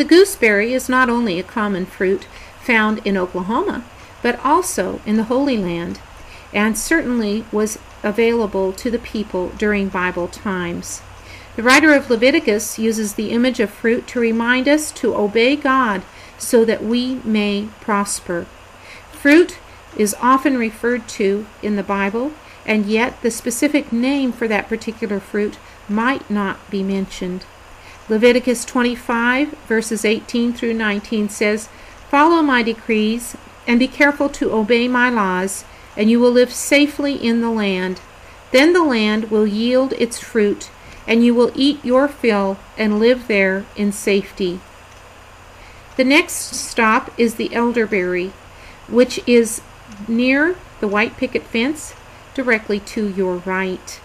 The gooseberry is not only a common fruit found in Oklahoma, but also in the Holy Land, and certainly was available to the people during Bible times. The writer of Leviticus uses the image of fruit to remind us to obey God so that we may prosper. Fruit is often referred to in the Bible, and yet the specific name for that particular fruit might not be mentioned. Leviticus 25, verses 18 through 19 says, Follow my decrees and be careful to obey my laws, and you will live safely in the land. Then the land will yield its fruit, and you will eat your fill and live there in safety. The next stop is the elderberry, which is near the white picket fence directly to your right.